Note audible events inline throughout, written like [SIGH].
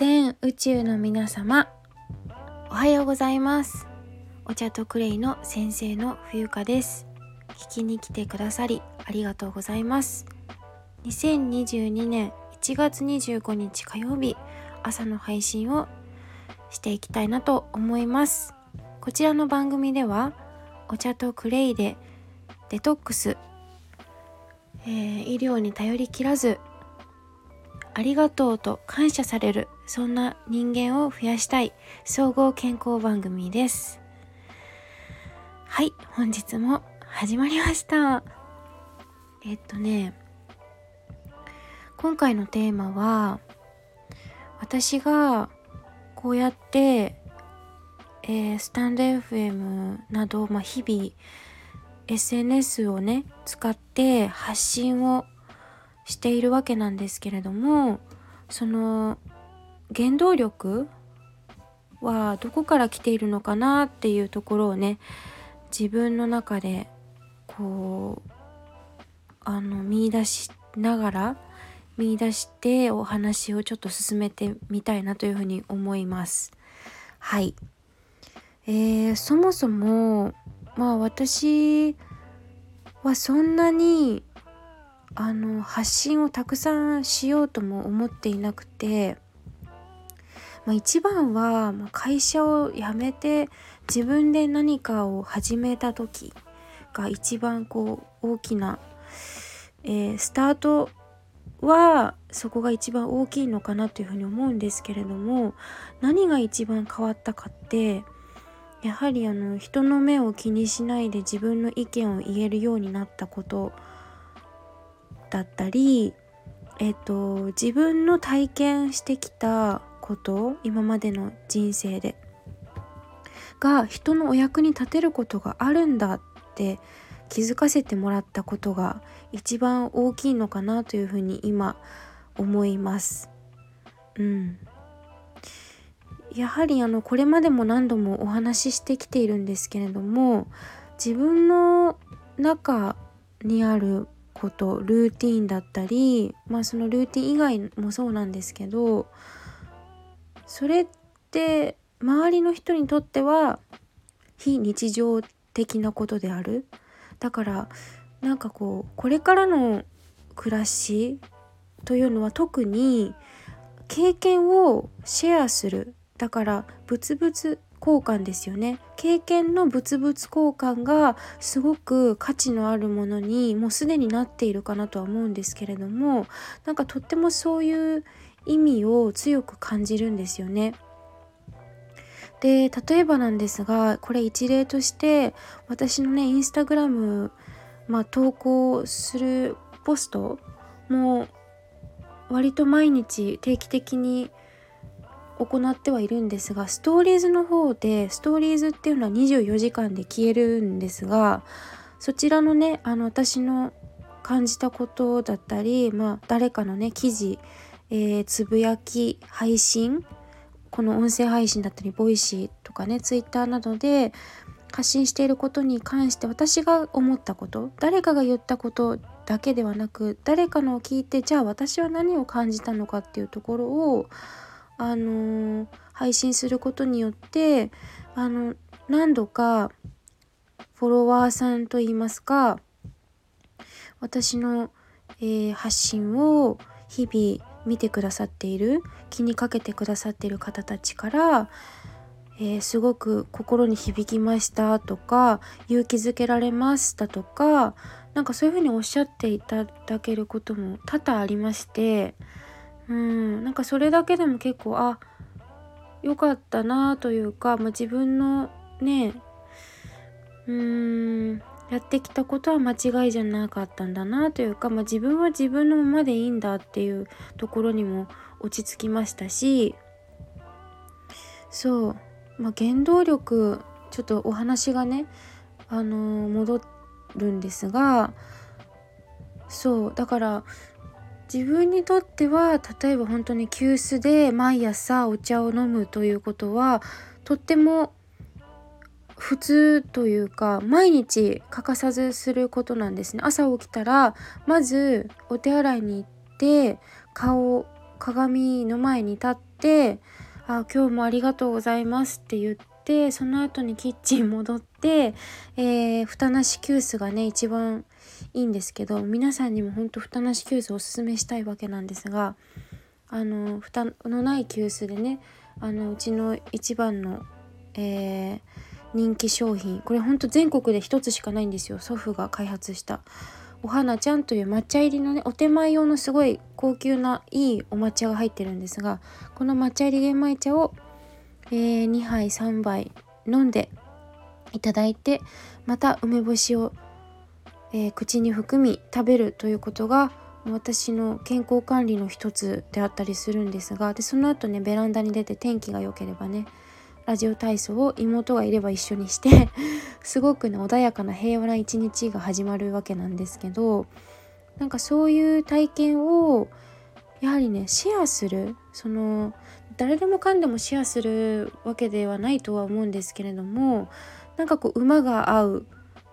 全宇宙の皆様おはようございます。お茶とクレイの先生の冬香です。聞きに来てくださりありがとうございます。2022年1月25日火曜日朝の配信をしていきたいなと思います。こちらの番組ではお茶とクレイでデトックス、えー、医療に頼りきらずありがとうと感謝されるそんな人間を増やしたい総合健康番組です。はい本日も始まりました。えっとね今回のテーマは私がこうやって、えー、スタンド FM など、まあ、日々 SNS をね使って発信をしているわけなんですけれどもその原動力はどこから来ているのかなっていうところをね自分の中でこうあの見出しながら見出してお話をちょっと進めてみたいなというふうに思います。はい。えー、そもそもまあ私はそんなにあの発信をたくさんしようとも思っていなくて、まあ、一番は会社を辞めて自分で何かを始めた時が一番こう大きな、えー、スタートはそこが一番大きいのかなというふうに思うんですけれども何が一番変わったかってやはりあの人の目を気にしないで自分の意見を言えるようになったことだったり、えっ、と、自分の体験してきたこと今までの人生でが人のお役に立てることがあるんだって気づかせてもらったことが一番大きいのかなというふうに今思います。うん。やはりあのこれまでも何度もお話ししてきているんですけれども自分の中にあることルーティンだったりまあそのルーティン以外もそうなんですけどそれって周りの人にとっては非日常的なことである？だからなんかこうこれからの暮らしというのは特に経験をシェアする。だから物々交換ですよね。経験の物々交換がすごく価値のあるものにもうすでになっているかなとは思うんですけれどもなんかとってもそういう意味を強く感じるんですよね。で例えばなんですがこれ一例として私のねインスタグラム、まあ、投稿するポストも割と毎日定期的に行ってはいるんですがストーリーズの方でストーリーズっていうのは24時間で消えるんですがそちらのねあの私の感じたことだったり、まあ、誰かのね記事、えー、つぶやき配信？この音声配信だったりボイシーとかねツイッターなどで発信していることに関して私が思ったこと誰かが言ったことだけではなく誰かのを聞いてじゃあ私は何を感じたのかっていうところをあの配信することによってあの何度かフォロワーさんといいますか私の、えー、発信を日々見てくださっている気にかけてくださっている方たちから、えー、すごく心に響きましたとか勇気づけられましたとかなんかそういうふうにおっしゃっていただけることも多々ありましてうんなんかそれだけでも結構あ良かったなというか、まあ、自分のねうーんやってきたことは間違いじゃなかったんだなというか、まあ、自分は自分のままでいいんだっていうところにも落ち着きましたしそう、まあ、原動力ちょっとお話がねあのー、戻るんですがそう。だから自分にとっては例えば本当に急須で毎朝お茶を飲むということはとっても普通というか毎日欠かさずすることなんですね。朝起きたらまずお手洗いに行って顔鏡の前に立って「あ今日もありがとうございます」って言ってその後にキッチン戻って、えー、蓋なし急須がね一番いいんですけど皆さんにもほんと蓋なし急須おすすめしたいわけなんですがあの蓋のない急須でねあのうちの一番の、えー、人気商品。これほんと全国で一つしかないんですよ。祖父が開発した。お花ちゃんという抹茶入りのねお手前用のすごい高級ないいお抹茶が入ってるんですがこの抹茶入り玄米茶を、えー、2杯3杯飲んでいただいてまた梅干しを、えー、口に含み食べるということが私の健康管理の一つであったりするんですがでその後ねベランダに出て天気が良ければねラジオ体操を妹がいれば一緒にして [LAUGHS] すごくね穏やかな平和な一日が始まるわけなんですけどなんかそういう体験をやはりねシェアするその誰でもかんでもシェアするわけではないとは思うんですけれどもなんかこう馬が合う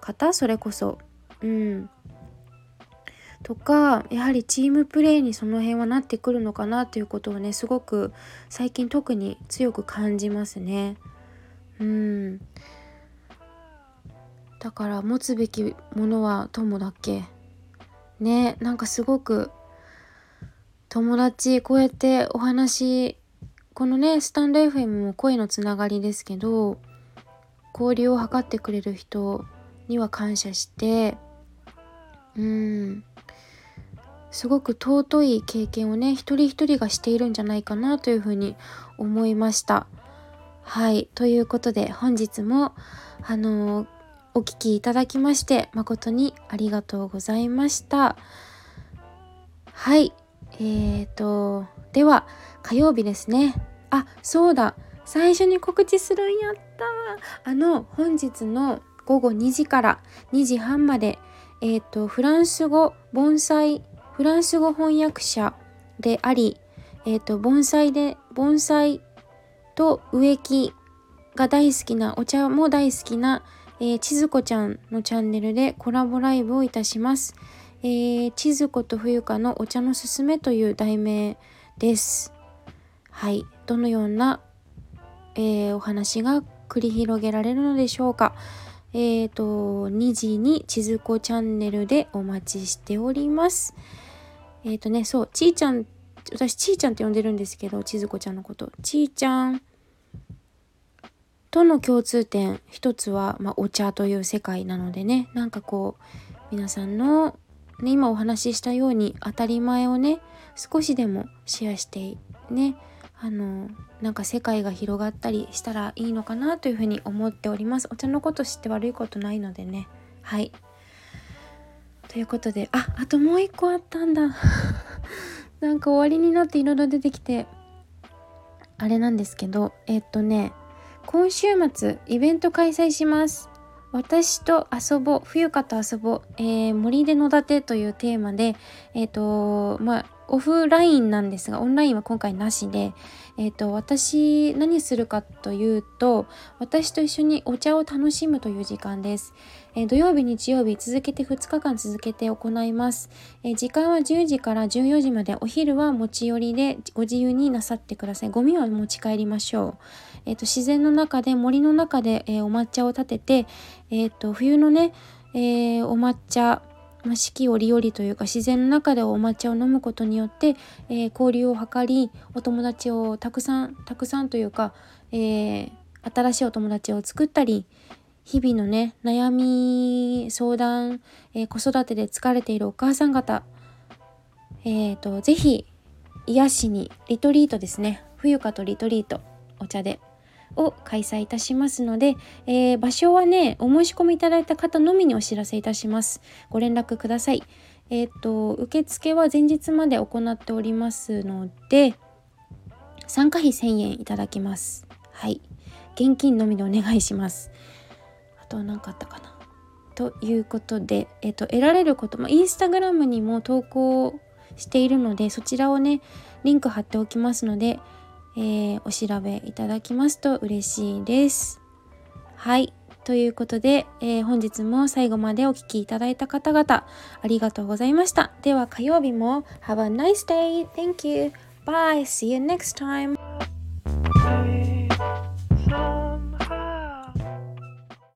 方それこそうんとかやはりチームプレーにその辺はなってくるのかなということをねすごく最近特に強く感じますね。うん。だから持つべきものは友だっけ？ねなんかすごく友達こうやってお話このねスタンド FM も声のつながりですけど交流を図ってくれる人には感謝してうん。すごく尊い経験をね一人一人がしているんじゃないかなというふうに思いました。はいということで本日もあのお聴きいただきまして誠にありがとうございました。はいえーとでは火曜日ですね。あそうだ最初に告知するんやったあの本日の午後2時から2時半までえっ、ー、とフランス語盆栽フランス語翻訳者であり、え、ー、と、盆栽で、盆栽と植木が大好きな、お茶も大好きな、えー、千鶴子ちゃんのチャンネルでコラボライブをいたします。えー、千鶴子と冬香のお茶のすすめという題名です。はい。どのような、えー、お話が繰り広げられるのでしょうか。えっ、ー、と、2時に千鶴子チャンネルでお待ちしております。えっ、ー、とね、そう、ちーちゃん、私、ちーちゃんって呼んでるんですけど、千鶴子ちゃんのこと。ちーちゃんとの共通点、一つは、まあ、お茶という世界なのでね、なんかこう、皆さんの、ね、今お話ししたように当たり前をね、少しでもシェアしてね、あのなんか世界が広がったりしたらいいのかなというふうに思っております。お茶のこと知って悪いことないのでね。はい。ということでああともう一個あったんだ。[LAUGHS] なんか終わりになっていろいろ出てきてあれなんですけどえっとね今週末イベント開催します。私と遊ぼう冬香と遊ぼう、えー、森で野立てというテーマでえっ、ー、とまあオフラインなんですがオンラインは今回なしで、えーと、私何するかというと私と一緒にお茶を楽しむという時間です、えー、土曜日日曜日続けて2日間続けて行います、えー、時間は10時から14時までお昼は持ち寄りでご自由になさってください。ゴミは持ち帰りましょう、えーと、自然の中で森の中で、えお抹茶を立てて、えーと冬のね、えお抹茶ま、四季折々というか自然の中でお抹茶を飲むことによって、えー、交流を図りお友達をたくさんたくさんというか、えー、新しいお友達を作ったり日々のね悩み相談、えー、子育てで疲れているお母さん方えーと、ぜひ癒しにリトリートですね。冬香とリトリートお茶で。を開催いたしますので、えー、場所はね、お申し込みいただいた方のみにお知らせいたします。ご連絡ください。えっ、と、受付は前日まで行っておりますので、参加費1000円いただきます。はい。現金のみでお願いします。あとは何かあったかな。ということで、えっ、ー、と、得られることも、インスタグラムにも投稿しているので、そちらをね、リンク貼っておきますので、えー、お調べいただきますと嬉しいです。はい。ということで、えー、本日も最後までお聴きいただいた方々、ありがとうございました。では火曜日も Have a nice day! Thank you! Bye. See you next time.